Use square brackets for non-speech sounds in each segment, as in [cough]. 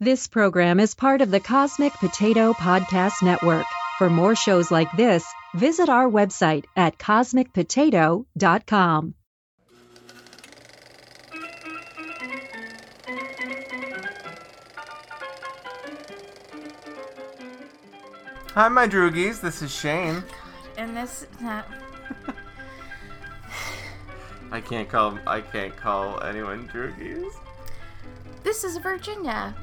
This program is part of the Cosmic Potato Podcast Network. For more shows like this, visit our website at cosmicpotato.com. Hi, my droogies. This is Shane. And this, no, [laughs] I can't call I can't call anyone droogies. this is Virginia.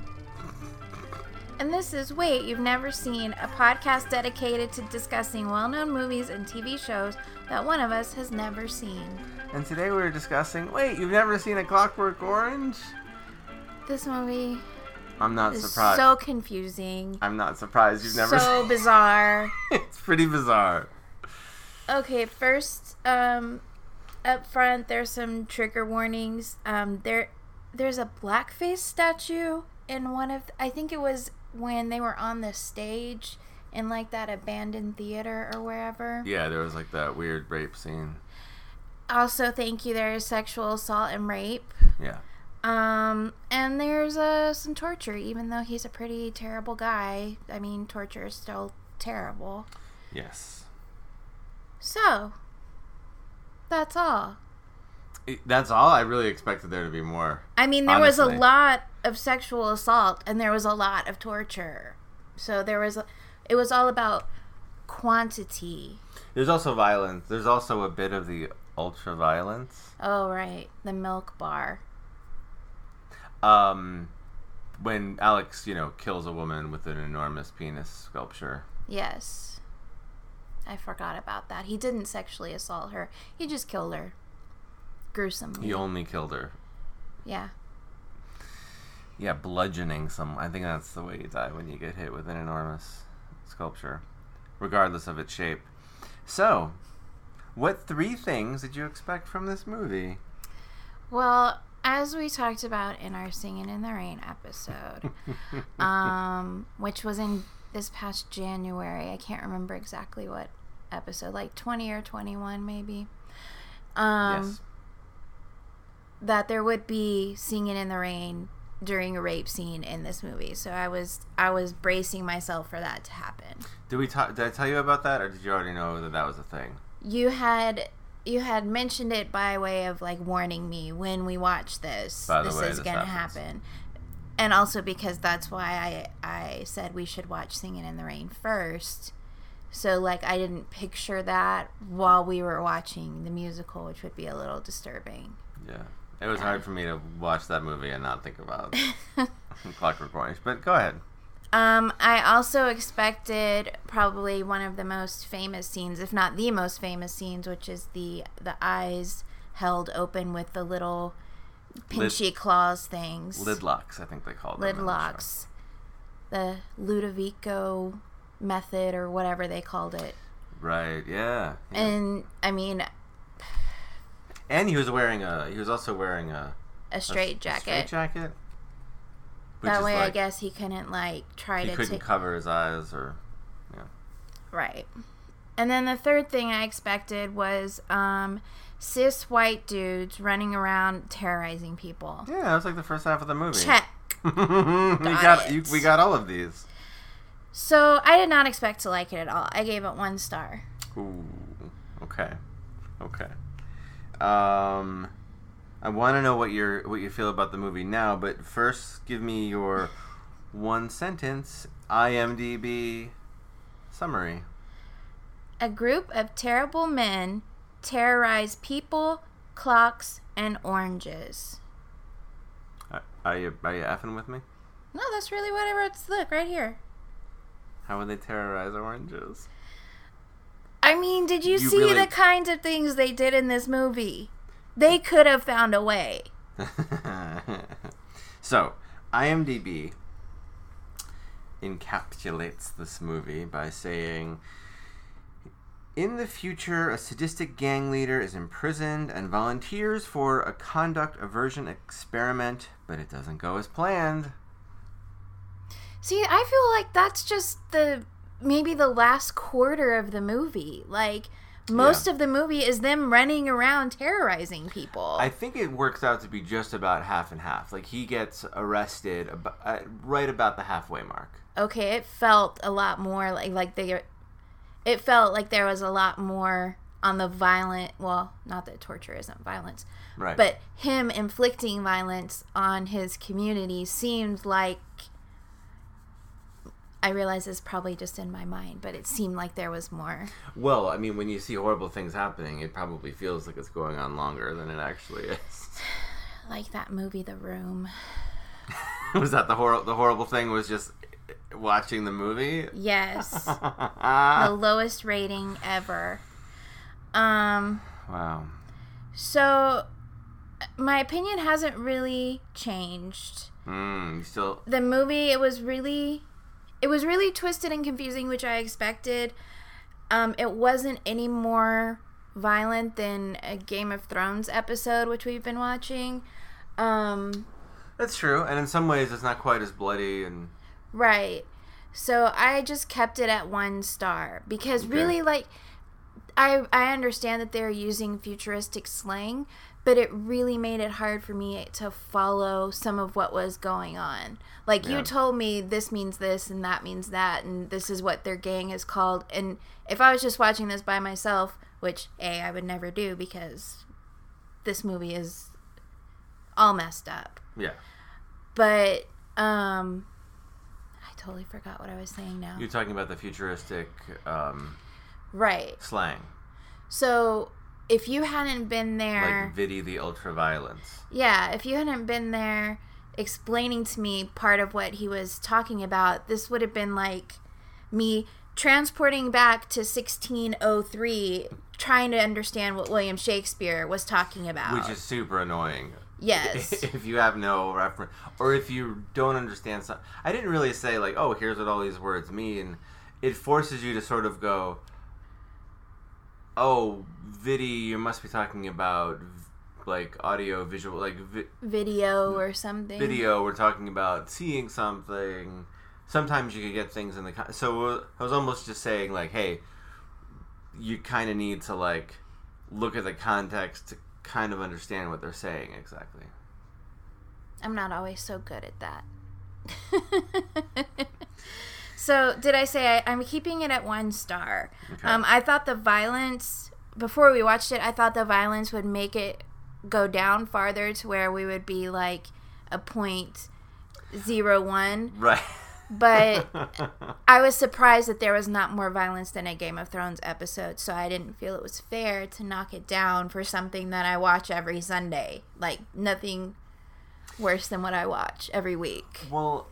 And this is Wait, You've Never Seen, a podcast dedicated to discussing well known movies and TV shows that one of us has never seen. And today we're discussing. Wait, you've never seen a Clockwork Orange? This movie I'm not is surprised. so confusing, I'm not surprised you've never so seen. bizarre. [laughs] it's pretty bizarre. Okay, first, um, up front, there's some trigger warnings. Um, there, there's a blackface statue in one of. I think it was when they were on the stage in like that abandoned theater or wherever. Yeah, there was like that weird rape scene. Also, thank you. There is sexual assault and rape. Yeah. Um, and there's uh, some torture, even though he's a pretty terrible guy. I mean, torture is still terrible. Yes. So, that's all. It- That's all. I really expected there to be more. I mean, there was a lot of sexual assault and there was a lot of torture. So there was, a, it was all about quantity. There's also violence. There's also a bit of the ultra violence. Oh right, the milk bar. Um, when Alex, you know, kills a woman with an enormous penis sculpture. Yes, I forgot about that. He didn't sexually assault her. He just killed her, gruesomely. He only killed her. yeah. Yeah, bludgeoning some. I think that's the way you die when you get hit with an enormous sculpture, regardless of its shape. So, what three things did you expect from this movie? Well, as we talked about in our Singing in the Rain episode, [laughs] um, which was in this past January. I can't remember exactly what episode, like 20 or 21 maybe. Um, yes. that there would be singing in the rain during a rape scene in this movie. So I was I was bracing myself for that to happen. Did we talk? Did I tell you about that, or did you already know that that was a thing? You had you had mentioned it by way of like warning me when we watch this. By the this way, is this gonna happens. happen. And also because that's why I I said we should watch Singing in the Rain first. So like I didn't picture that while we were watching the musical, which would be a little disturbing. Yeah. It was hard for me to watch that movie and not think about [laughs] Clockwork Orange. But go ahead. Um, I also expected probably one of the most famous scenes, if not the most famous scenes, which is the the eyes held open with the little pinchy claws things. Lid locks, I think they called them. Lid the. The Ludovico method or whatever they called it. Right. Yeah. yeah. And I mean And he was wearing a. He was also wearing a, a a straight a jacket. straight jacket. That way I guess he couldn't like try he to couldn't take cover his eyes or. Yeah. Right. And then the third thing I expected was um, cis white dudes running around terrorizing people. Yeah, that was like the first half of the movie. Check. [laughs] we got you, we got all of these. So I did not expect to like it at all. I gave it one star. Ooh. Okay. Okay. Um, I want to know what your what you feel about the movie now, but first, give me your one sentence IMDb summary. A group of terrible men terrorize people, clocks, and oranges. Are- Are you are you effing with me? No, that's really what I wrote. Look right here. How would they terrorize oranges? I mean, did you, You see really- the kinds of things they did in this movie? They could have found a way. [laughs] so, IMDb encapsulates this movie by saying In the future, a sadistic gang leader is imprisoned and volunteers for a conduct aversion experiment, but it doesn't go as planned. See, I feel like that's just the maybe the last quarter of the movie. Like Most Yeah. of the movie is them running around terrorizing people. I think it works out to be just about half and half. Like he gets arrested about, uh, right about the halfway mark. okay, it felt a lot more like like they it felt like there was a lot more on the violent well, not that torture isn't violence, Right. but him inflicting violence on his community seemed like I realize it's probably just in my mind, but it seemed like there was more. well, I mean, when you see horrible things happening, it probably feels like it's going on longer than it actually is. [sighs] Like that movie The Room. [laughs] was that the hor- the horrible thing? Was just watching the movie? Yes. [laughs] the lowest rating ever. Um Wow. so my opinion hasn't really changed. Mm, still. The movie it was really it was really twisted and confusing which I expected. Um it wasn't any more violent than a Game of Thrones episode which we've been watching. Um That's true, and in some ways, it's not quite as bloody and. Right. So I just kept it at one star because Okay. really, like, I I understand that they're using futuristic slang, but it really made it hard for me to follow some of what was going on. Like Yeah. you told me this means this and that means that, and this is what their gang is called. And if I was just watching this by myself, which a I would never do because this movie is all messed up Yeah. but um i totally forgot what i was saying now You're talking about the futuristic um, right slang, so if you hadn't been there like Viddy the ultraviolence. yeah if you hadn't been there explaining to me part of what he was talking about this would have been like me transporting back to 1603 trying to understand what william shakespeare was talking about Which is super annoying. yes [laughs] if you have no reference or if you don't understand something i didn't really say like oh here's what all these words mean it forces you to sort of go oh viddy you must be talking about like audio visual like vi- video or something. Video we're talking about seeing something. Sometimes you could get things in the con- so uh, i was almost just saying like hey you kind of need to like look at the context to kind of understand what they're saying exactly. I'm not always so good at that. [laughs] so, did I say I, I'm keeping it at one star? Okay. Um, I thought the violence, before we watched it, I thought the violence would make it go down farther to where we would be like a point zero one. Right. But [laughs] I was surprised that there was not more violence than a Game of Thrones episode, so I didn't feel it was fair to knock it down for something that I watch every Sunday. Like, nothing worse than what I watch every week. well,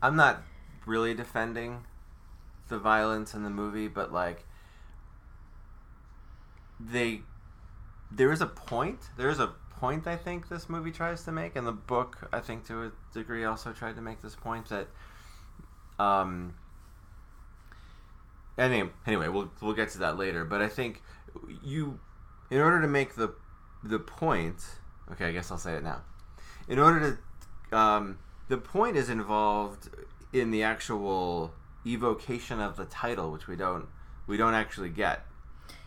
I'm not really defending the violence in the movie, but like they there is a point. There is a point I think this movie tries to make, and the book I think to a degree also tried to make this point that um anyway, anyway, we'll we'll get to that later. But I think you, in order to make the the point, okay, I guess I'll say it now. In order to, um, the point is involved in the actual evocation of the title, which we don't we don't actually get.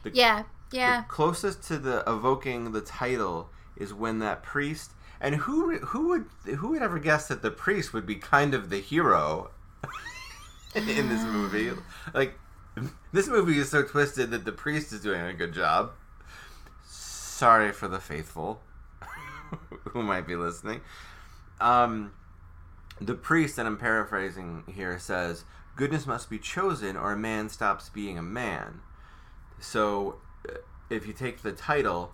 The, Yeah, yeah. the closest to the evoking the title is when that priest and who who would who would ever guess that the priest would be kind of the hero [laughs] in this movie? [sighs] Like this movie is so twisted that the priest is doing a good job. Sorry for the faithful [laughs] who might be listening. Um, the priest, and I'm paraphrasing here, says, "Goodness must be chosen, or a man stops being a man." So, uh, if you take the title,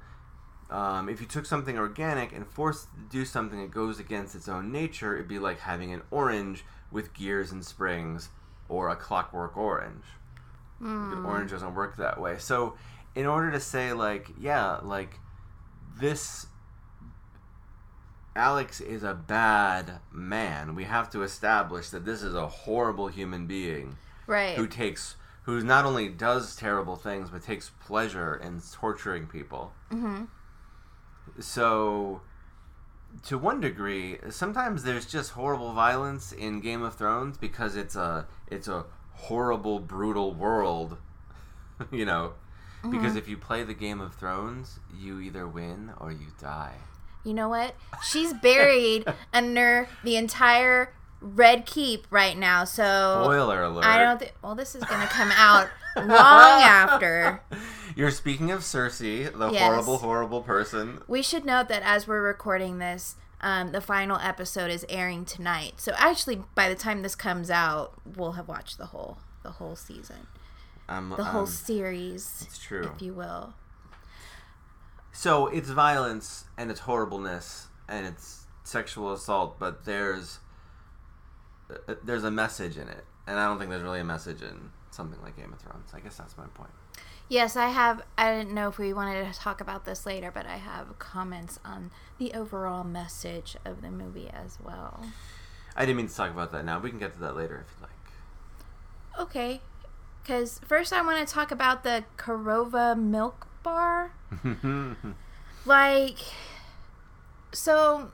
um, if you took something organic and forced it to do something that goes against its own nature, it'd be like having an orange with gears and springs, or a clockwork orange. An orange doesn't work that way. So, in order to say like, yeah, like this Alex is a bad man. We have to establish that this is a horrible human being Right. who takes who not only does terrible things but takes pleasure in torturing people. hmm So to one degree, sometimes there's just horrible violence in Game of Thrones because it's a it's a horrible brutal world, [laughs] you know. Because if you play the Game of Thrones, you either win or you die. You know what? She's buried [laughs] under the entire Red Keep right now. So Spoiler alert. I don't think. Well, this is going to come out long after. [laughs] You're speaking of Cersei, the Yes. horrible, horrible person. We should note that as we're recording this, um, the final episode is airing tonight. So actually, by the time this comes out, we'll have watched the whole the whole season, Um, the whole um, series, it's true. if you will. So it's violence and it's horribleness and it's sexual assault, but there's uh, there's a message in it, and I don't think there's really a message in something like Game of Thrones. I guess that's my point. Yes, I have. I didn't know if we wanted to talk about this later, but I have comments on the overall message of the movie as well. I didn't mean to talk about that now. We can get to that later if you'd like. Okay, because first I want to talk about the Korova Milk Bar. [laughs] Like, so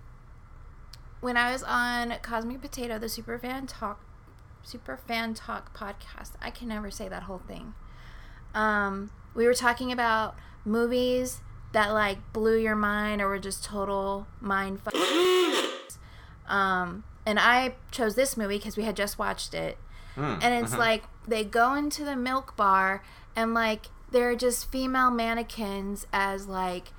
when I was on Cosmic Potato, the Super Fan Talk, Super Fan Talk podcast, I can never say that whole thing. Um, we were talking about movies that like blew your mind or were just total mind. F- [gasps] um, and I chose this movie because we had just watched it, Hmm, and it's mhm. like they go into the milk bar and like there are just female mannequins as like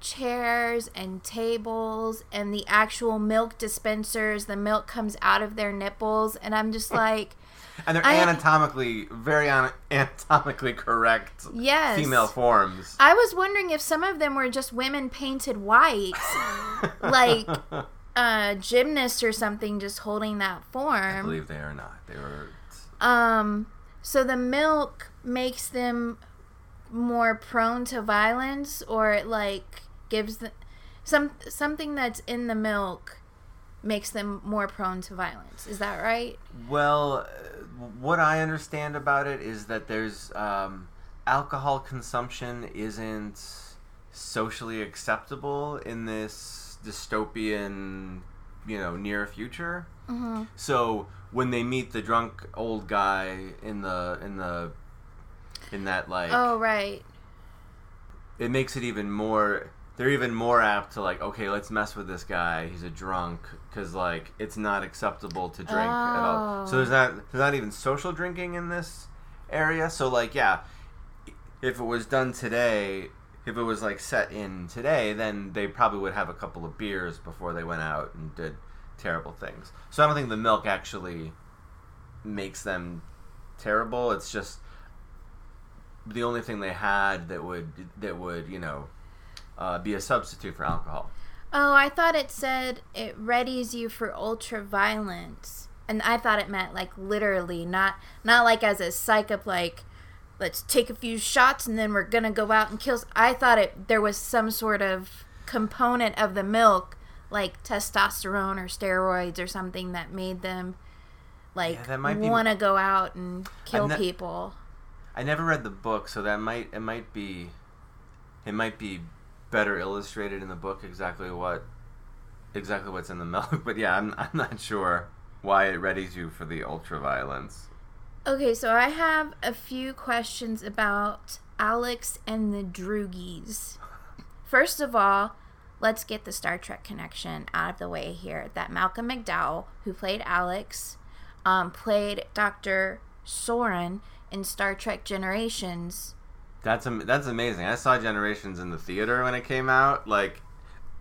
chairs and tables and the actual milk dispensers the milk comes out of their nipples and i'm just [laughs] like and they're I- anatomically very ana- anatomically correct yes female forms. i was wondering if some of them were just women painted white [laughs] like uh gymnasts or something just holding that form I believe they are not. They were. Um, so the milk makes them more prone to violence, or it like gives them some something that's in the milk makes them more prone to violence. Is that right? Well, uh, what I understand about it is that there's um, alcohol consumption isn't socially acceptable in this dystopian, you know, near future. Mm-hmm. So when they meet the drunk old guy in the in the in that like Oh, right. it makes it even more they're even more apt to like okay let's mess with this guy he's a drunk because like it's not acceptable to drink at all so Oh. there's not there's not even social drinking in this area so like yeah if it was done today if it was like set in today then they probably would have a couple of beers before they went out and did terrible things so i don't think the milk actually makes them terrible it's just the only thing they had that would that would you know uh, be a substitute for alcohol. Oh, I thought it said it readies you for ultra violence. And I thought it meant like literally, not not like as a psych like let's take a few shots and then we're gonna go out and kill. I thought it there was some sort of component of the milk, like testosterone or steroids or something that made them like Yeah, that might be- want to go out and kill people. I never read the book, so that might it might be it might be better illustrated in the book exactly what exactly what's in the milk. [laughs] But yeah, I'm I'm not sure why it readies you for the ultra violence. Okay, so I have a few questions about Alex and the Droogies. First of all, let's get the Star Trek connection out of the way here. That Malcolm McDowell, who played Alex, um, played Dr. Soran in Star Trek Generations. That's am- that's amazing. I saw Generations in the theater when it came out, like,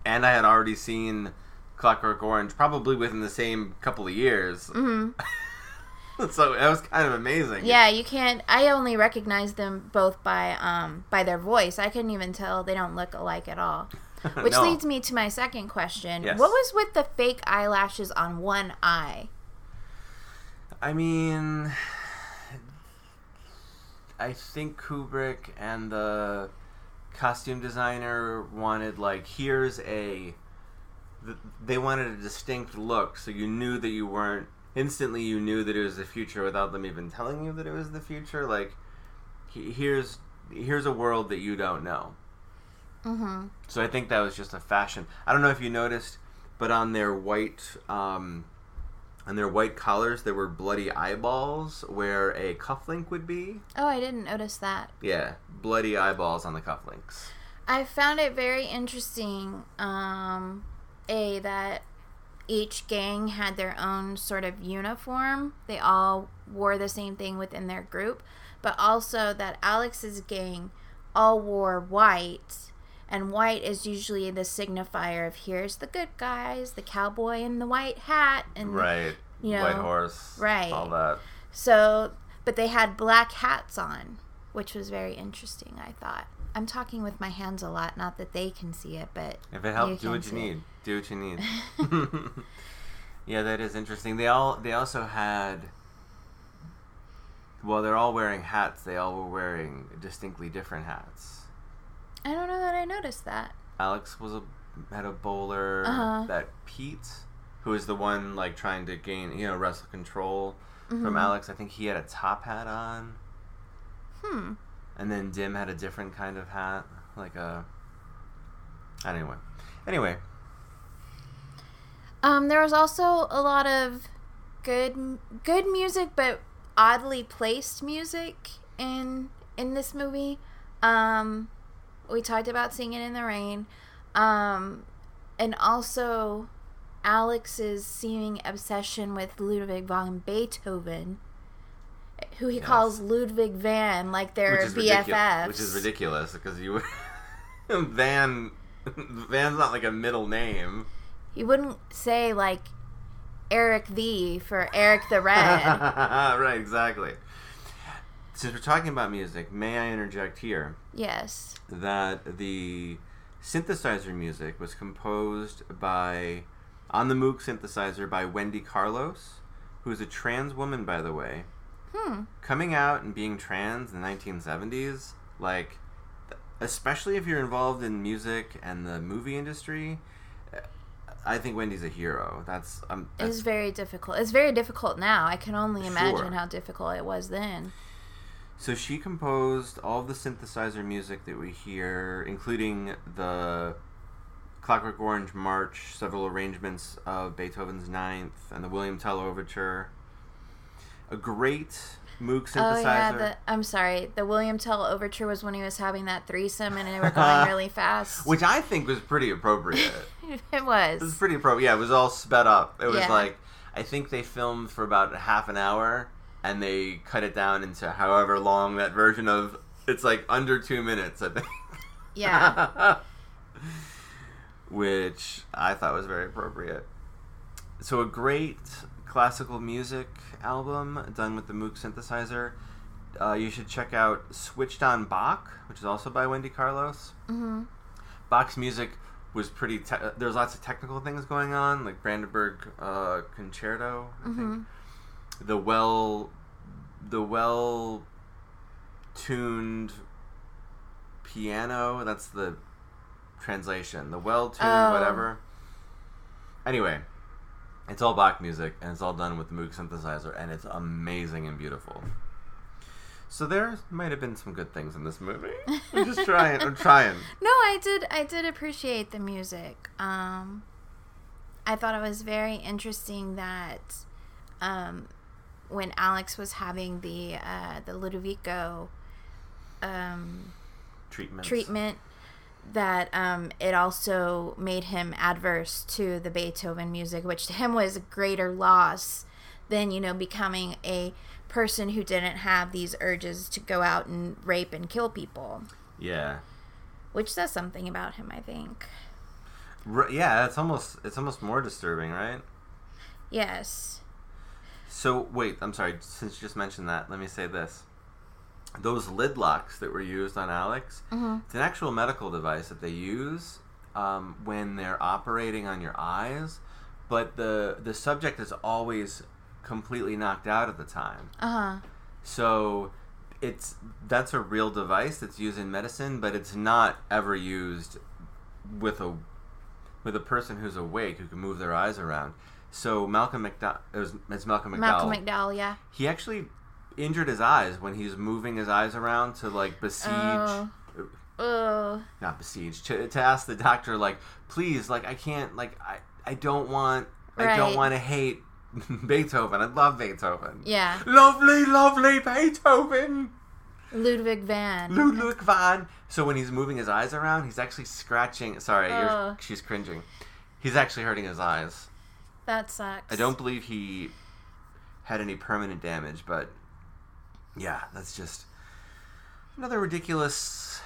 and I had already seen Clockwork Orange probably within the same couple of years. hmm [laughs] so that was kind of amazing. Yeah, you can't. I only recognize them both by um by their voice. I couldn't even tell they don't look alike at all. [laughs] Which No. leads me to my second question. Yes. What was with the fake eyelashes on one eye? I mean, I think Kubrick and the costume designer wanted like here's a they wanted a distinct look so you knew that you weren't instantly you knew that it was the future without them even telling you that it was the future like here's here's a world that you don't know Mm-hmm. so I think that was just a fashion. I don't know if you noticed, but on their white um, On their white collars, there were bloody eyeballs where a cufflink would be. Oh, I didn't notice that. Yeah, bloody eyeballs on the cufflinks. I found it very interesting. Um, a that each gang had their own sort of uniform. They all wore the same thing within their group, but also that Alex's gang all wore white. And white is usually the signifier of here's the good guys, the cowboy in the white hat, and Right. you know, White horse. right. All that. So, but they had black hats on, which was very interesting. I thought. I'm talking with my hands a lot, not that they can see it, but If it helps, do what you see it. need. Do what you need. [laughs] [laughs] yeah, that is interesting. They all they also had well, they're all wearing hats. They all were wearing distinctly different hats. I don't know that I noticed that. Alex was a had a bowler. Uh-huh. That Pete, who is the one like trying to gain you know wrestle control Mm-hmm. from Alex, I think he had a top hat on, Hmm. and then Dim had a different kind of hat, like a. Anyway, anyway, Um, there was also a lot of good good music, but oddly placed music in in this movie. Um, we talked about singing in the rain, um, and also Alex's seeming obsession with Ludwig van Beethoven, who he Yes. calls Ludwig van, like they're which BFFs. ridiculous. Which is ridiculous because you [laughs] Van Van's not like a middle name. He wouldn't say like Eric the for Eric the Red. [laughs] right, exactly. Since we're talking about music, may I interject here yes. that the synthesizer music was composed by on the Moog synthesizer by Wendy Carlos, who is a trans woman, by the way. Hmm. coming out and being trans in the 1970s, like, especially if you're involved in music and the movie industry, I think Wendy's a hero. That's um, It's very difficult. It's very difficult now. I can only imagine Sure. how difficult it was then. So she composed all the synthesizer music that we hear, including the Clockwork Orange March, several arrangements of Beethoven's Ninth, and the William Tell Overture. A great Moog synthesizer. Oh yeah, the I'm sorry. The William Tell overture was when he was having that threesome and they were [laughs] going really fast. which I think was pretty appropriate. [laughs] it was. It was. pretty appropriate. Yeah, it was all sped up. It was Yeah. like I think they filmed for about half an hour, and they cut it down into however long that version of. It's like under two minutes, I think. Yeah. [laughs] Which I thought was very appropriate. So a great classical music album done with the Moog synthesizer. Uh, you should check out Switched on Bach, which is also by Wendy Carlos. hmm Bach's music was pretty. Te- uh, there was lots of technical things going on, like Brandenburg uh, Concerto. I think the well, the well tuned piano. That's the translation. The well tuned Oh. whatever. Anyway, it's all Bach music, and it's all done with the Moog synthesizer, and it's amazing and beautiful. So there might have been some good things in this movie. I'm just [laughs] trying. I'm trying. No, I did. I did appreciate the music. Um, I thought it was very interesting that um, when Alex was having the uh, the Ludovico um, Treatments. treatment, that um, it also made him adverse to the Beethoven music, which to him was a greater loss than you know becoming a person who didn't have these urges to go out and rape and kill people, Yeah. which says something about him, I think. R- yeah, it's almost it's almost more disturbing, right? Yes. So wait, I'm sorry. Since you just mentioned that, let me say this: those lid locks that were used on Alex, Mhm. it's an actual medical device that they use um, when they're operating on your eyes, but the the subject is always completely knocked out at the time. Uh huh. So it's that's a real device that's used in medicine, but it's not ever used with a with a person who's awake who can move their eyes around. So Malcolm McDowell, it was, it's Malcolm McDowell. Malcolm McDowell, yeah. He actually injured his eyes when he's moving his eyes around to like besiege, Oh. Oh. not besiege, to, to ask the doctor like, please, like I can't, like I, I don't want, I don't want to hate [laughs] Beethoven. I love Beethoven. Yeah, Lovely, lovely Beethoven. Ludwig van. Ludwig van. So when he's moving his eyes around, he's actually scratching. Sorry, you're, she's cringing. He's actually hurting his eyes. That sucks. I don't believe he had any permanent damage, but yeah, that's just another ridiculous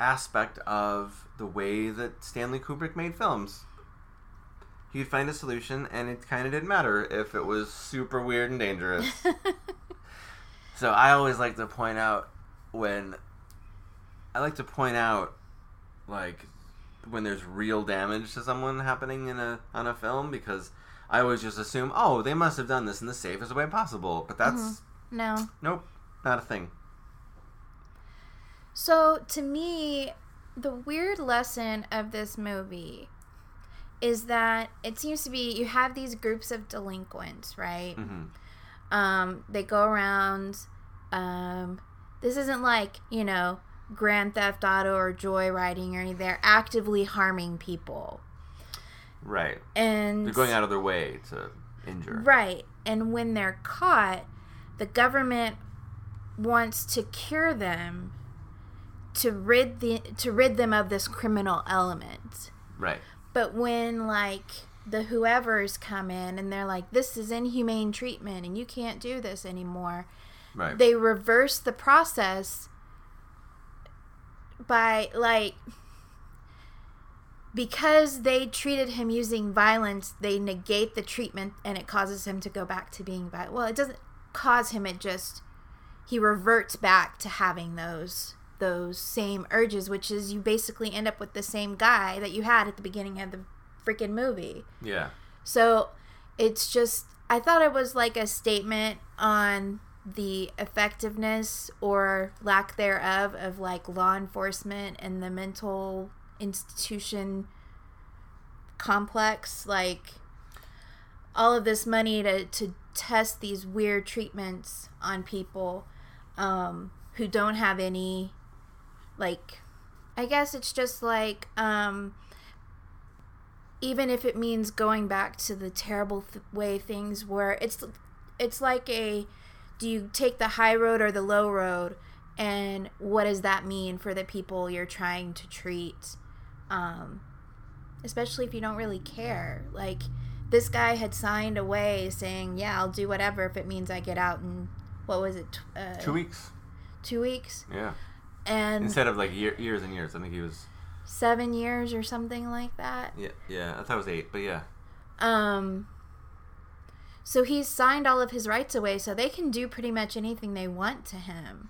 aspect of the way that Stanley Kubrick made films. He'd find a solution, and it kind of didn't matter if it was super weird and dangerous. [laughs] so I always like to point out when I like to point out like when there's real damage to someone happening in a on a film because I always just assume, oh, they must have done this in the safest way possible. But that's no. nope, not a thing. So to me, the weird lesson of this movie is that it seems to be you have these groups of delinquents, right? hmm Um, they go around. Um, this isn't like you know Grand Theft Auto or joyriding or anything. They're actively harming people, Right. and They're going out of their way to injure. Right. And when they're caught, the government wants to cure them to rid the to rid them of this criminal element. Right. But when like the whoever's come in and they're like this is inhumane treatment and you can't do this anymore, Right. they reverse the process by like because they treated him using violence they negate the treatment and it causes him to go back to being violent well it doesn't cause him it just he reverts back to having those those same urges which is you basically end up with the same guy that you had at the beginning of the freaking movie yeah. so it's just, I thought it was like a statement on the effectiveness or lack thereof of like law enforcement and the mental institution complex. Like all of this money to, to test these weird treatments on people um, who don't have any, like, I guess it's just like, um, even if it means going back to the terrible th- way things were it's it's like a do you take the high road or the low road and what does that mean for the people you're trying to treat um, especially if you don't really care like this guy had signed away saying yeah i'll do whatever if it means i get out in what was it uh, Two weeks. two weeks Yeah. and Instead of like year, years and years. I think he was. seven years or something like that Yeah. Yeah. I thought it was eight, but yeah. Um so he's signed all of his rights away so they can do pretty much anything they want to him.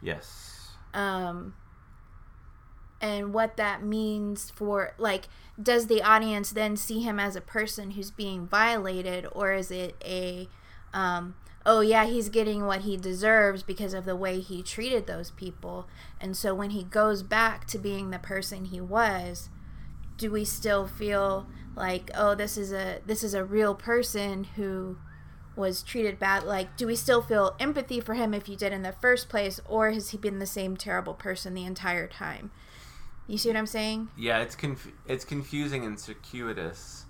Yes. Um and what that means for like does the audience then see him as a person who's being violated or is it a um oh yeah he's getting what he deserves because of the way he treated those people. And so when he goes back to being the person he was do we still feel like oh this is a this is a real person who was treated bad? Like do we still feel empathy for him if you did in the first place or has he been the same terrible person the entire time you see what i'm saying Yeah. It's conf- It's confusing and circuitous.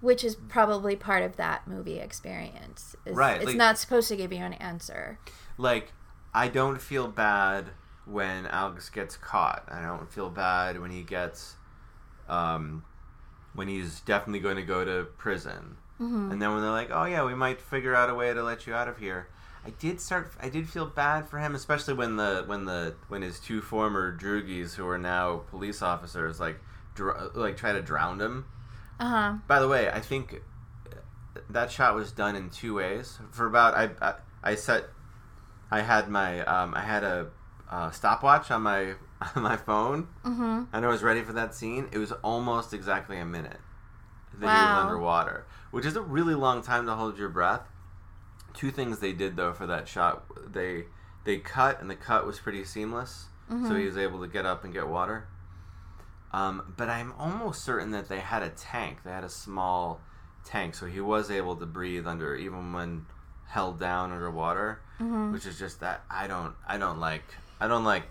which is probably part of that movie experience is Right, it's like- not supposed to give you an answer like I don't feel bad when Alex gets caught. I don't feel bad when he gets um when he's definitely going to go to prison. Mm-hmm. And then when they're like, "Oh yeah, we might figure out a way to let you out of here." I did start I did feel bad for him especially when the when the when his two former droogies who are now police officers like dr- like try to drown him. uh-huh By the way, I think that shot was done in two ways. For about I I, I set I had my um, I had a uh, stopwatch on my [laughs] on my phone, mm-hmm and I was ready for that scene. It was almost exactly a minute that he Wow. was underwater, which is a really long time to hold your breath. Two things they did though for that shot, they they cut and the cut was pretty seamless, so he was able to get up and get water. Um, but I'm almost certain that they had a tank. They had a small tank, so he was able to breathe under even when held down underwater, Mm-hmm. which is just that I don't I don't like I don't like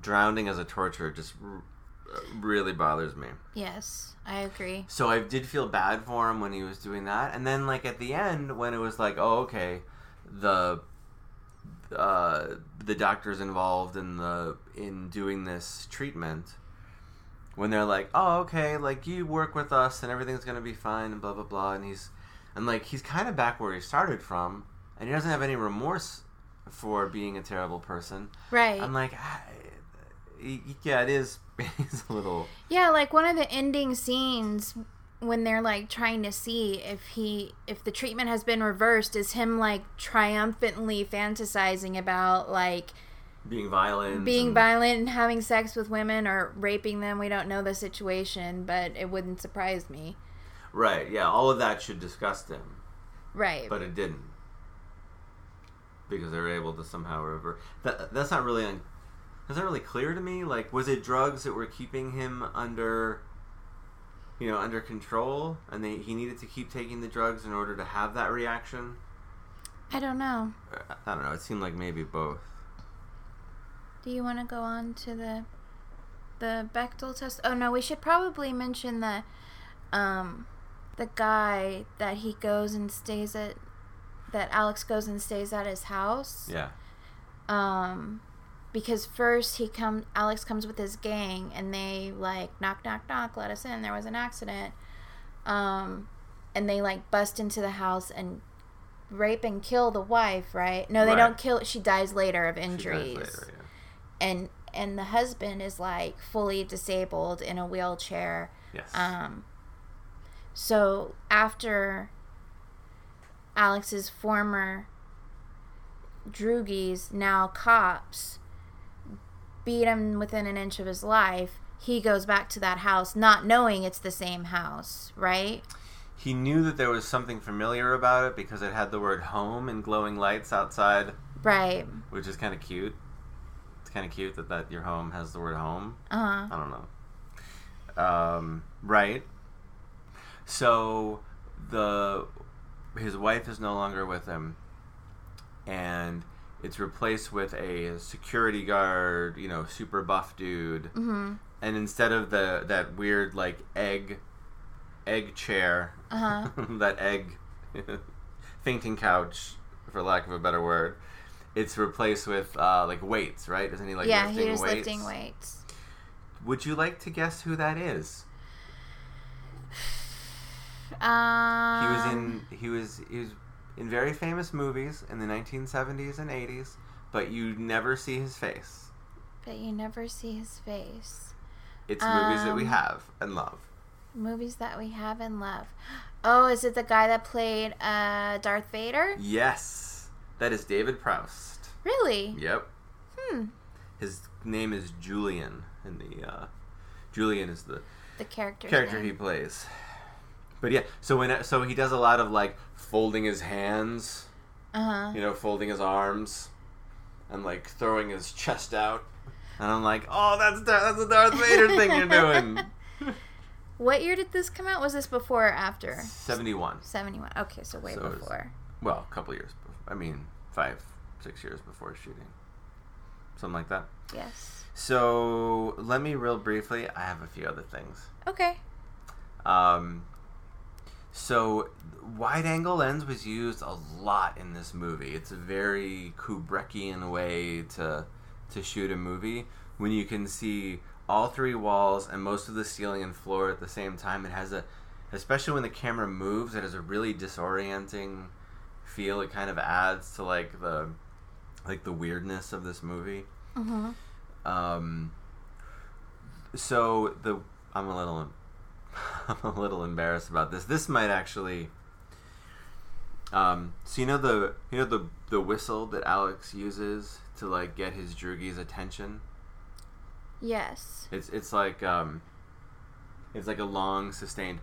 drowning as a torture. Just really bothers me. Yes, I agree. So I did feel bad for him when he was doing that, and then like at the end when it was like, oh okay, the uh, the doctor's involved in the in doing this treatment. When they're like, oh okay, like you work with us and everything's gonna be fine and blah blah blah, and he's and like he's kind of back where he started from, and he doesn't have any remorse for being a terrible person. Right. I'm like, yeah, it is. [laughs] It's a little. Yeah, like one of the ending scenes when they're like trying to see if he if the treatment has been reversed is him like triumphantly fantasizing about like being violent. being and- violent and having sex with women or raping them. We don't know the situation, but it wouldn't surprise me. Right. Yeah. All of that should disgust him, Right. but it didn't because they were able to somehow revert. That that's not really un- that's not really clear to me. Like, was it drugs that were keeping him under, you know, under control, and they, he needed to keep taking the drugs in order to have that reaction? I don't know. I don't know. It seemed like maybe both. Do you want to go on to the the Bechdel test? Oh no, we should probably mention the um the guy that he goes and stays at that Alex goes and stays at his house. Yeah. Um because first he come Alex comes with his gang and they like knock knock knock let us in there was an accident. Um and they like bust into the house and rape and kill the wife, right? No, they Right. don't kill she dies later of injuries later, yeah. and and the husband is like fully disabled in a wheelchair Yes. um so after alex's former droogies now cops beat him within an inch of his life he goes back to that house not knowing it's the same house right he knew that there was something familiar about it because it had the word home and glowing lights outside, right which is kind of cute. It's kind of cute that, that your home has the word home. uh-huh I don't know. Um, right. So the his wife is no longer with him, and it's replaced with a security guard, you know, super buff dude. mm-hmm And instead of the that weird like egg egg chair, uh-huh [laughs] that egg [laughs] fainting couch, for lack of a better word, it's replaced with uh, like weights, right? Isn't he like yeah lifting he was weights? lifting weights Would you like to guess who that is? [sighs] um He was in he was he was in very famous movies in the 1970s and 80s, but you never see his face. but you never see his face It's movies that we Um, have and love. Movies that we have and love. Oh, is it the guy that played uh, Darth Vader? Yes, that is David Prowse. Really? Yep, Hmm. his name is Julian, and the uh, Julian is the The character. character he plays. But yeah, so when so he does a lot of like folding his hands, Uh huh. you know, folding his arms, and like throwing his chest out. And I'm like, oh, that's that's a Darth Vader thing you're doing. [laughs] What year did this come out? Was this before or after? Seventy-one. 71. Okay, so way So before. Well, a couple years. Before, I mean, five, six years before shooting, something like that. Yes. So let me real briefly. I have a few other things. Okay. Um, so wide angle lens was used a lot in this movie. It's a very Kubrickian way to to shoot a movie when you can see all three walls and most of the ceiling and floor at the same time. It has a, especially when the camera moves, it has a really disorienting feel. It kind of adds to like the like the weirdness of this movie. Mm-hmm. Um, so the I'm a little [laughs] I'm a little embarrassed about this. This might actually. Um, so you know the you know the the whistle that Alex uses to like get his droogies attention. Yes. It's it's like um, it's like a long sustained.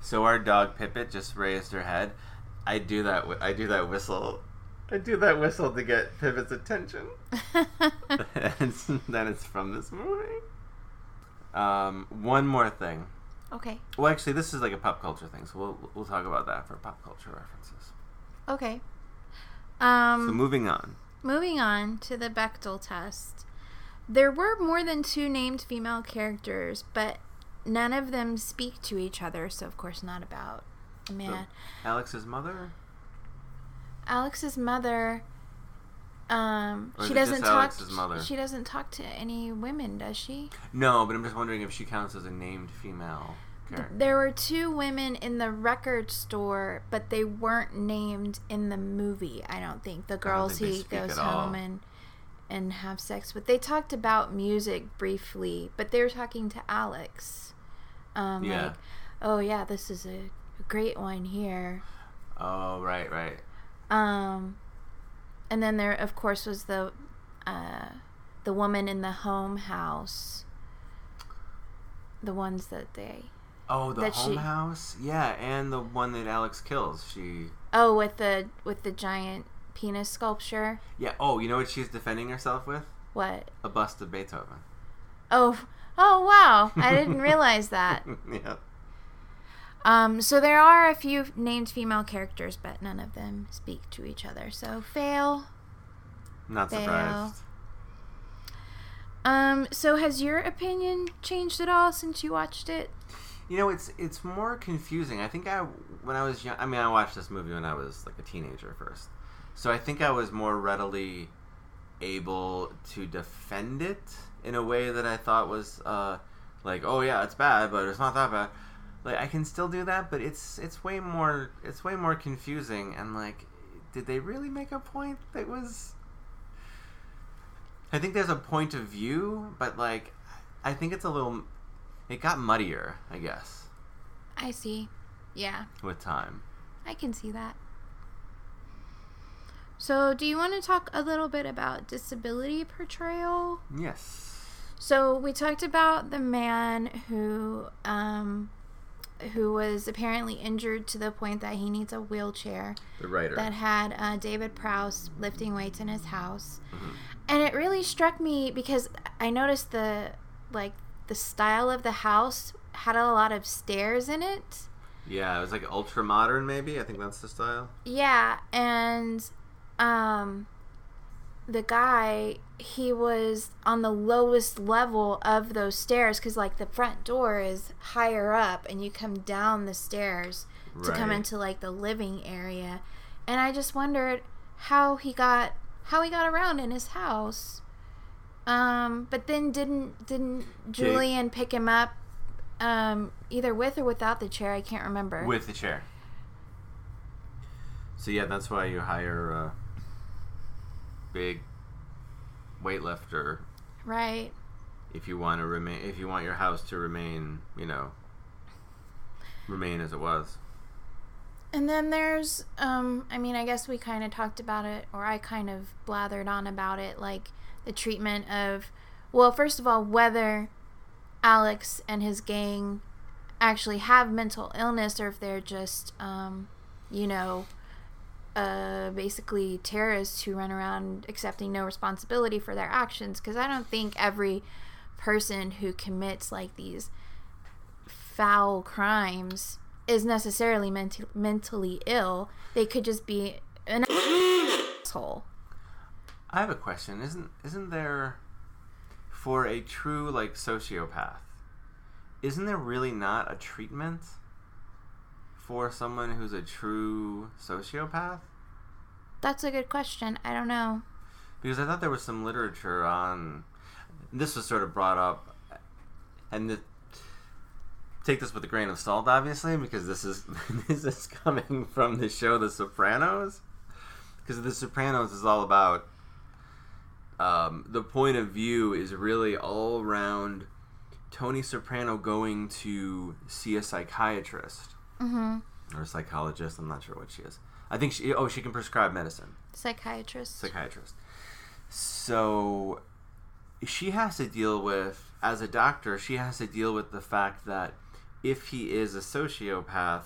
So our dog Pippet just raised her head. I do that. I do that whistle. I do that whistle to get Pippet's attention. and [laughs] then it's from this movie. Um, one more thing. okay. Well, actually, this is like a pop culture thing, so we'll we'll talk about that for pop culture references. Okay. Um. so moving on. moving on to the Bechdel test. There were more than two named female characters, but none of them speak to each other, so of course not about a man. Alex's mother? Alex's mother um she doesn't talk she doesn't talk to any women, does she? No, but I'm just wondering if she counts as a named female character. There were two women in the record store, but they weren't named in the movie. I don't think the girls think he goes all. home and and have sex with. They talked about music briefly, but they were talking to Alex. Um, Yeah. Like, oh yeah, this is a great one here. Oh, right, right. Um, and then there, of course, was the uh, the woman in the home house. The ones that they Oh, the home she- house? Yeah, and the one that Alex kills. She. Oh, with the with the giant penis sculpture. Yeah, oh, you know what she's defending herself with? What? A bust of Beethoven. Oh, oh wow! I didn't realize that. [laughs] yeah. Um, so there are a few named female characters, but none of them speak to each other. So fail. Not Fail. surprised. Um, so has your opinion changed at all since you watched it? You know, it's it's more confusing. I think I when I was young. I mean, I watched this movie when I was like a teenager first, so I think I was more readily able to defend it in a way that I thought was uh, like, oh yeah, it's bad, but it's not that bad. Like I can still do that, but it's it's way more it's way more confusing. And like, did they really make a point that was? I think there's a point of view, but like, I think it's a little. It got muddier, I guess, I see. Yeah, with time. I can see that. So, do you want to talk a little bit about disability portrayal? Yes. So we talked about the man who um, who was apparently injured to the point that he needs a wheelchair. The writer. That had uh, David Prowse lifting weights in his house, and it really struck me because I noticed the like the style of the house had a lot of stairs in it. yeah, it was like ultra modern, maybe. I think that's the style. Yeah, and um the guy he was on the lowest level of those stairs cuz like the front door is higher up and you come down the stairs to come into like the living area. And I just wondered how he got how he got around in his house. Um but then didn't didn't Julian pick him up um either with or without the chair, I can't remember. With the chair. So yeah, that's why you hire a big weightlifter right. if you want to remain if you want your house to remain, you know, remain as it was. And then there's, um, I mean, I guess we kind of talked about it, or I kind of blathered on about it, like the treatment of, well, first of all, whether Alex and his gang actually have mental illness or if they're just, um, you know, uh, basically terrorists who run around accepting no responsibility for their actions. Because I don't think every person who commits like these foul crimes is necessarily menti- mentally ill. They could just be an [laughs] asshole. I have a question. Isn't isn't there for a true like sociopath? Isn't there really not a treatment for someone who's a true sociopath? That's a good question. I don't know. Because I thought there was some literature on this was sort of brought up and the, take this with a grain of salt obviously because this is [laughs] this is coming from the show The Sopranos because The Sopranos is all about um, the point of view is really all around Tony Soprano going to see a psychiatrist Mm-hmm. or a psychologist. I'm not sure what she is. I think she. Oh, she can prescribe medicine. Psychiatrist. Psychiatrist. So she has to deal with, as a doctor, she has to deal with the fact that if he is a sociopath,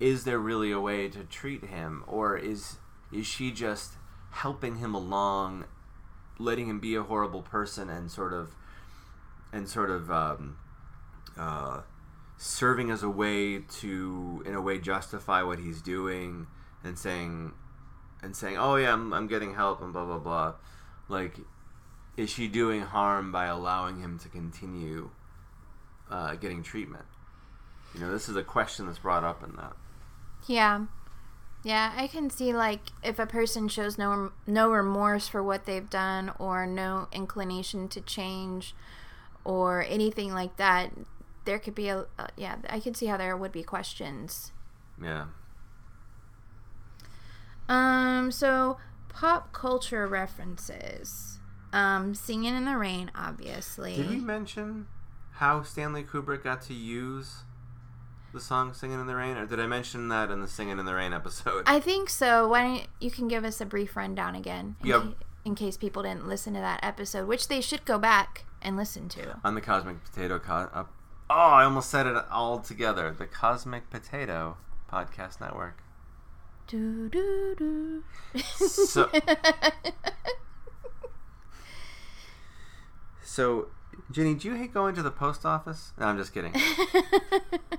is there really a way to treat him, or is is she just helping him along, letting him be a horrible person, and sort of, and sort of, um, uh, serving as a way to, in a way, justify what he's doing, and saying, and saying, "Oh yeah, I'm I'm getting help," and blah blah blah. Like, is she doing harm by allowing him to continue uh, getting treatment? You know, this is a question that's brought up in that. Yeah. Yeah, I can see like if a person shows no no remorse for what they've done or no inclination to change or anything like that, there could be a uh, yeah, I could see how there would be questions. Yeah. Um so pop culture references. Um Singing in the Rain obviously. Did we mention how Stanley Kubrick got to use the song "Singing in the Rain," or did I mention that in the "Singing in the Rain" episode? I think so. Why don't you can give us a brief rundown again? In, Yep. ca- in case people didn't listen to that episode, which they should go back and listen to. On the Cosmic Potato. Co- oh, I almost said it all together. The Cosmic Potato Podcast Network. Do, do, do. So- [laughs] So, Jenny, do you hate going to the post office? No, I'm just kidding. [laughs]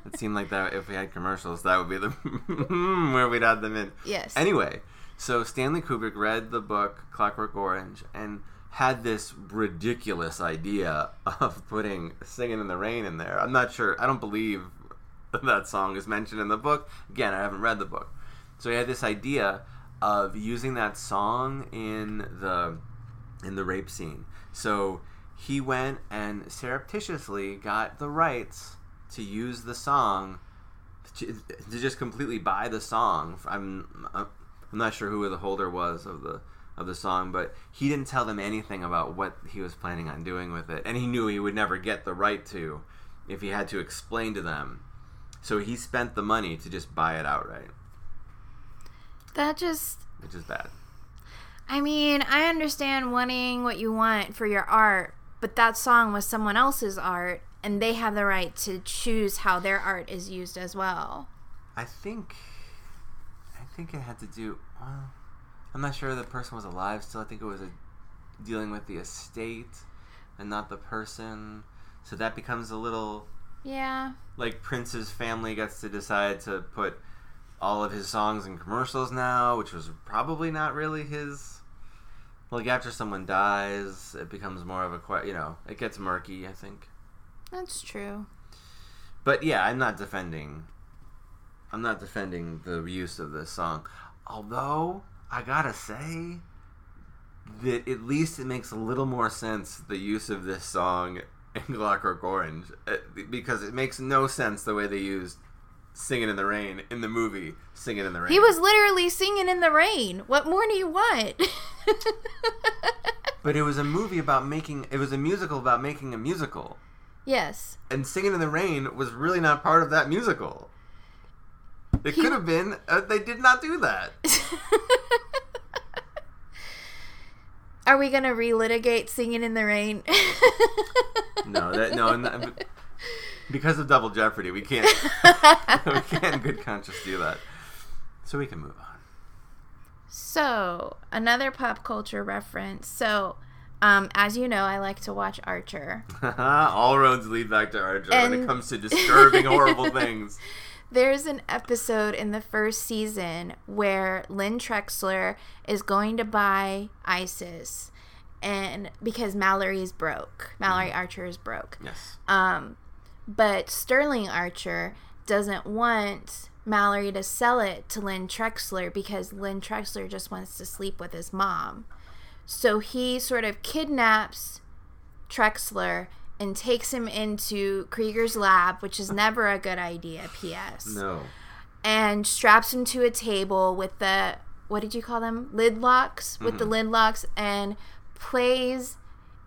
It seemed like that if we had commercials, that would be the [laughs] where we'd add them in. yes. Anyway, so Stanley Kubrick read the book Clockwork Orange and had this ridiculous idea of putting "Singing in the Rain" in there. I'm not sure. I don't believe [laughs] that song is mentioned in the book. Again, I haven't read the book. So he had this idea of using that song in the in the rape scene. So he went and surreptitiously got the rights to use the song to, to just completely buy the song. I'm I'm not sure who the holder was of the of the song, but he didn't tell them anything about what he was planning on doing with it, and he knew he would never get the right to if he had to explain to them. So he spent the money to just buy it outright, that just which is bad. I mean, I understand wanting what you want for your art, but that song was someone else's art and they have the right to choose how their art is used as well. I think I think it had to do. Well, I'm not sure the person was alive still. I think it was a, dealing with the estate and not the person. So that becomes a little Yeah. like Prince's family gets to decide to put all of his songs in commercials now, which was probably not really his. Like after someone dies, it becomes more of a you know it gets murky. I think. That's true. But yeah, I'm not defending. I'm not defending the use of this song. Although I gotta say that at least it makes a little more sense the use of this song in Clockwork Orange uh, because it makes no sense the way they used "Singing in the Rain" in the movie "Singing in the Rain." He was literally singing in the rain. What more do you want? [laughs] but it was a movie about making. It was a musical about making a musical, yes. and "Singing in the Rain" was really not part of that musical. It He- could have been. Uh, they did not do that. [laughs] Are we gonna relitigate singing in the rain? [laughs] No, that no, no, because of double jeopardy, we can't [laughs] we can't good conscience do that. So we can move on. So, another pop culture reference. So, um, as you know, I like to watch Archer. All roads lead back to Archer when it comes to disturbing, horrible things. There's an episode in the first season where Len Trexler is going to buy ISIS and because Mallory is broke. Mallory Archer is broke. Yes. Um, but Sterling Archer doesn't want Mallory to sell it to Len Trexler because Len Trexler just wants to sleep with his mom. So he sort of kidnaps Trexler and takes him into Krieger's lab, which is never a good idea, P.S. No. And straps him to a table with the, what did you call them? Lid locks? With the mm-hmm. lid locks and plays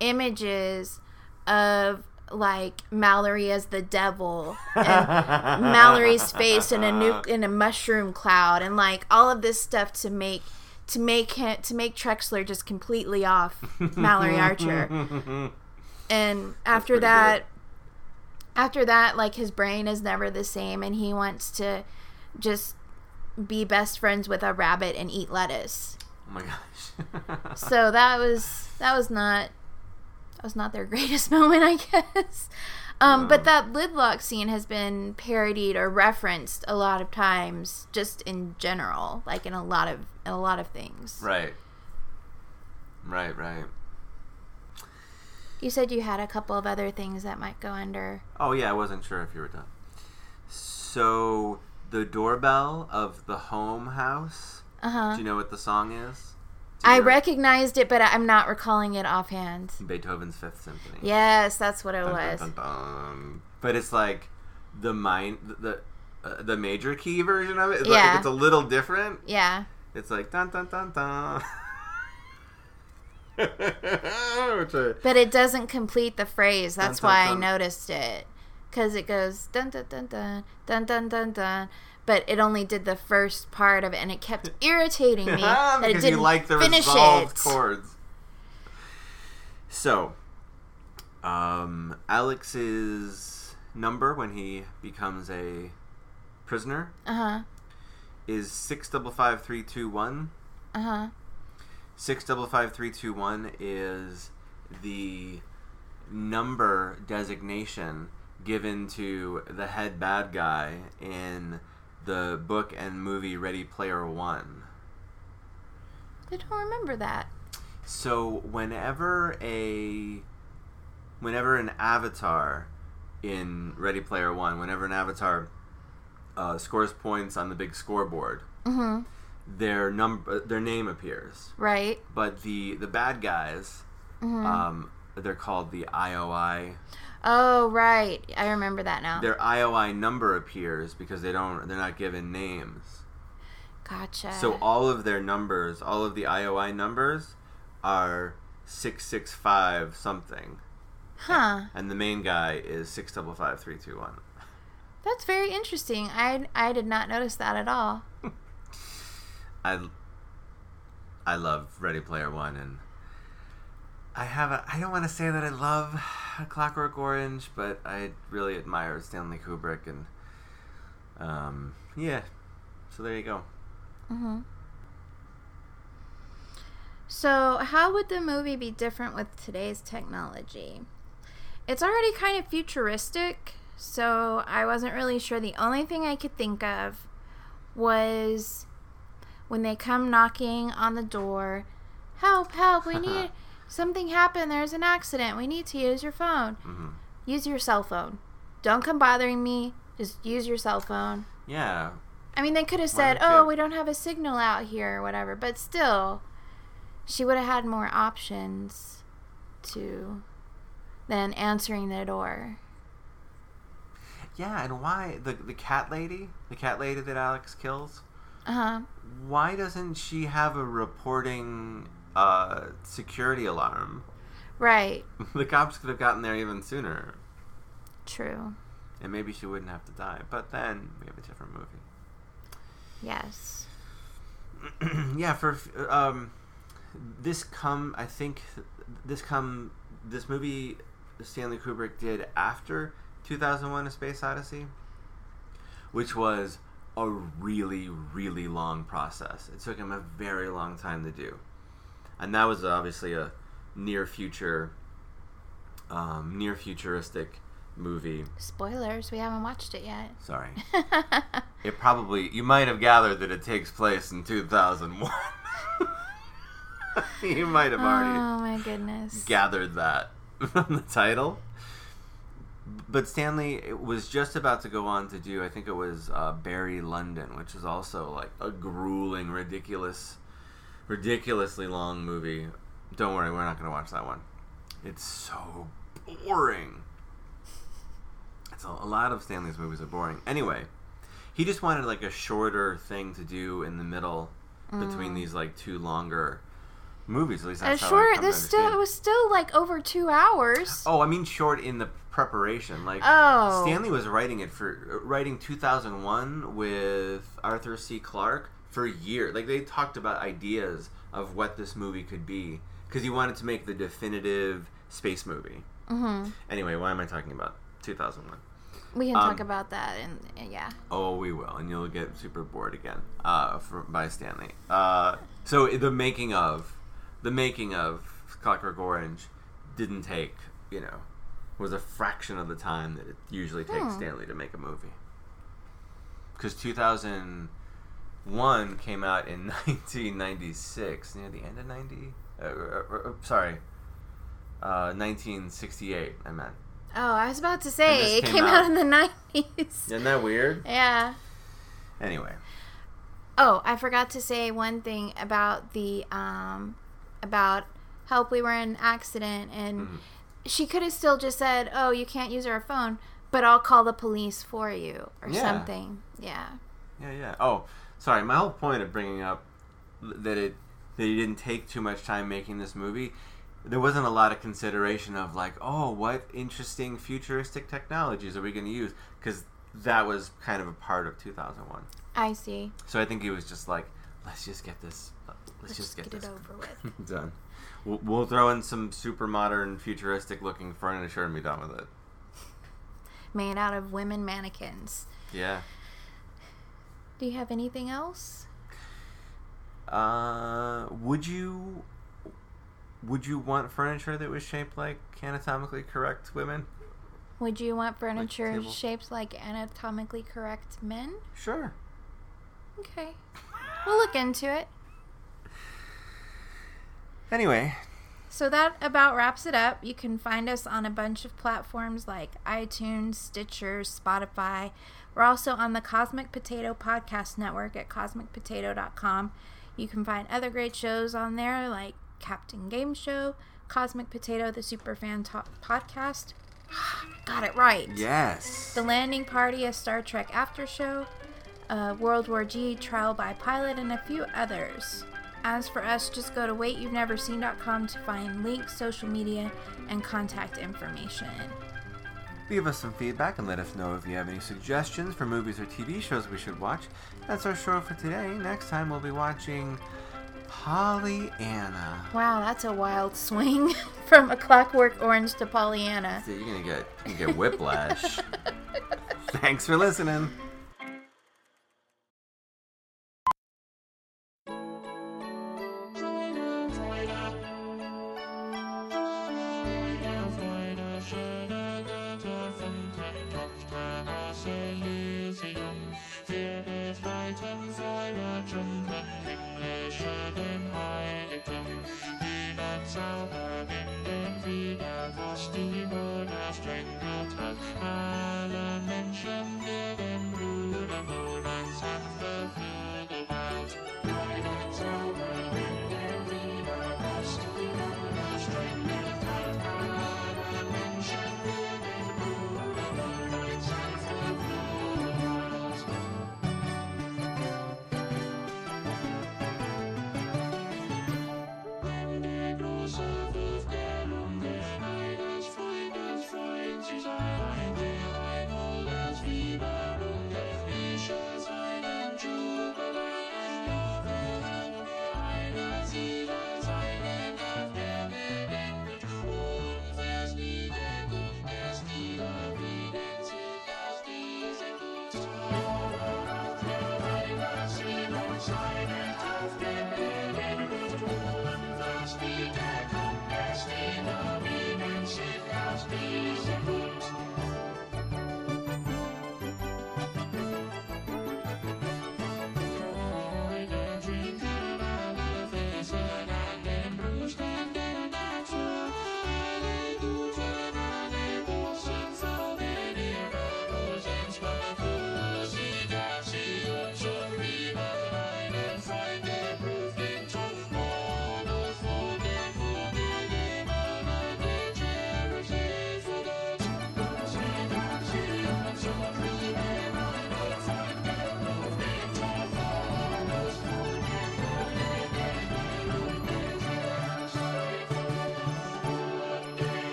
images of like Mallory as the devil and [laughs] Mallory's face in a nu- in a mushroom cloud and like all of this stuff to make to make him to make Trexler just completely off [laughs] Mallory Archer. [laughs] And after that after that like his brain is never the same and he wants to just be best friends with a rabbit and eat lettuce. Oh my gosh. [laughs] So that was that was not that was not their [laughs] greatest moment, I guess. Um, Um, but that Lidlock scene has been parodied or referenced a lot of times, just in general, like in a lot of in a lot of things. Right. Right, right. You said you had a couple of other things that might go under. Oh yeah, I wasn't sure if you were done. So the doorbell of the home house. Uh huh. Do you know what the song is? I you- recognized it, but I'm not recalling it offhand. Beethoven's Fifth Symphony. Yes, that's what it Dun, was. dun, dun. But it's like the mine the uh, the major key version of it. It's, like, Yeah. it's a little different. Yeah. It's like dun dun dun dun. [laughs] [laughs] but it doesn't complete the phrase. That's dun, why dun. I noticed it. Because it goes dun dun dun dun, dun dun dun dun. But it only did the first part of it, and it kept [laughs] irritating me [laughs] that it didn't like the finish it. chords. So, um, Alex's number when he becomes a prisoner uh-huh. is six double five three two one. Uh huh. Six double five three two one is the number designation given to the head bad guy in the book and movie Ready Player One. I don't remember that. So whenever a whenever an avatar in Ready Player One, whenever an avatar uh, scores points on the big scoreboard, Mm-hmm. Their number their name appears. Right. But the the bad guys, Mm-hmm. um, they're called the IOI. oh, right. I remember that now. Their IOI number appears because they don't they're not given names. gotcha. So all of their numbers, all of the IOI numbers, are six six five something, huh. and the main guy is six double five three two one. That's very interesting. I I did not notice that at all. I I love Ready Player One, and I have a, I don't want to say that I love Clockwork Orange, but I really admire Stanley Kubrick, and um, yeah. So there you go. Mm-hmm. So, how would the movie be different with today's technology? It's already kind of futuristic, so I wasn't really sure. The only thing I could think of was when they come knocking on the door Help, help, we need [laughs] something happened. There's an accident. We need to use your phone. hmm Use your cell phone. Don't come bothering me. Just use your cell phone. Yeah, I mean, they could have said, "Oh, we don't have a signal out here or whatever," but still, she would have had more options to than answering the door. yeah. And why the the cat lady, the cat lady that Alex kills? Uh huh. Why doesn't she have a reporting uh, security alarm? Right. [laughs] the cops could have gotten there even sooner, True. and maybe she wouldn't have to die. But then we have a different movie. Yes. [clears throat] yeah, for um, this come I think this come this movie Stanley Kubrick did after 2001: A Space Odyssey, which was a really really long process. It took him a very long time to do, and that was obviously a near future, um, near futuristic movie. Spoilers. We haven't watched it yet. Sorry. [laughs] It probably you might have gathered that it takes place in 2001. [laughs] you might have already oh my goodness. gathered that from the title. But Stanley was just about to go on to do, I think it was uh, Barry Lyndon, which is also like a grueling, ridiculous, ridiculously long movie. Don't worry, we're not going to watch that one. It's so boring. It's a, a lot of Stanley's movies are boring. Anyway, he just wanted like a shorter thing to do in the middle between these like two longer movies. At least Uh, that's how I short. This still. It was still like over two hours. Oh, I mean short in the preparation. Like Oh. Stanley was writing it for writing 2001 with Arthur C. Clarke for years. Like they talked about ideas of what this movie could be because he wanted to make the definitive space movie. Mm-hmm. Anyway, why am I talking about 2001? We can Um, talk about that and yeah. Oh, we will, and you'll get super bored again uh, for, by Stanley. Uh, so the making of the making of Clockwork Orange didn't take you know was a fraction of the time that it usually takes Hmm. Stanley to make a movie. Because 2001 came out in [laughs] 1996, near the end of 90. Uh, uh, uh, sorry, uh, 1968. I meant. Oh, I was about to say it came came out out- in the nineties. Isn't that weird? Yeah. Anyway, Oh, I forgot to say one thing about the um about help we were in an accident and Mhm. she could have still just said, "Oh, you can't use our phone, but I'll call the police for you or Yeah. something." Yeah. yeah, yeah. Oh, sorry. My whole point of bringing up that it that he didn't take too much time making this movie. There wasn't a lot of consideration of like, oh, what interesting futuristic technologies are we going to use? Because that was kind of a part of 2001. I see. So I think he was just like, let's just get this, let's, Let's just get, it this over with. [laughs] done. We'll, we'll throw in some super modern, futuristic looking furniture and be done with it. Made out of women mannequins. Yeah. Do you have anything else? Uh, would you would you want furniture that was shaped like anatomically correct women? Would you want furniture table. shaped like anatomically correct men? Sure. Okay. We'll look into it. Anyway, So that about wraps it up. You can find us on a bunch of platforms like iTunes, Stitcher, Spotify. We're also on the Cosmic Potato Podcast Network at cosmicpotato.com. You can find other great shows on there like Captain Game Show, Cosmic Potato, the Superfan Talk Podcast. [sighs] Got it right. yes. The Landing Party, a Star Trek after show, uh, World War G, Trial by Pilot, and a few others. As for us, just go to waityou'veneverseen.com to find links, social media, and contact information. Leave us some feedback and let us know if you have any suggestions for movies or TV shows we should watch. That's our show for today. Next time we'll be watching Pollyanna. Wow, that's a wild swing [laughs] from A Clockwork Orange to Pollyanna. So you're gonna get you get whiplash. [laughs] Thanks for listening.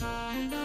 Các vị.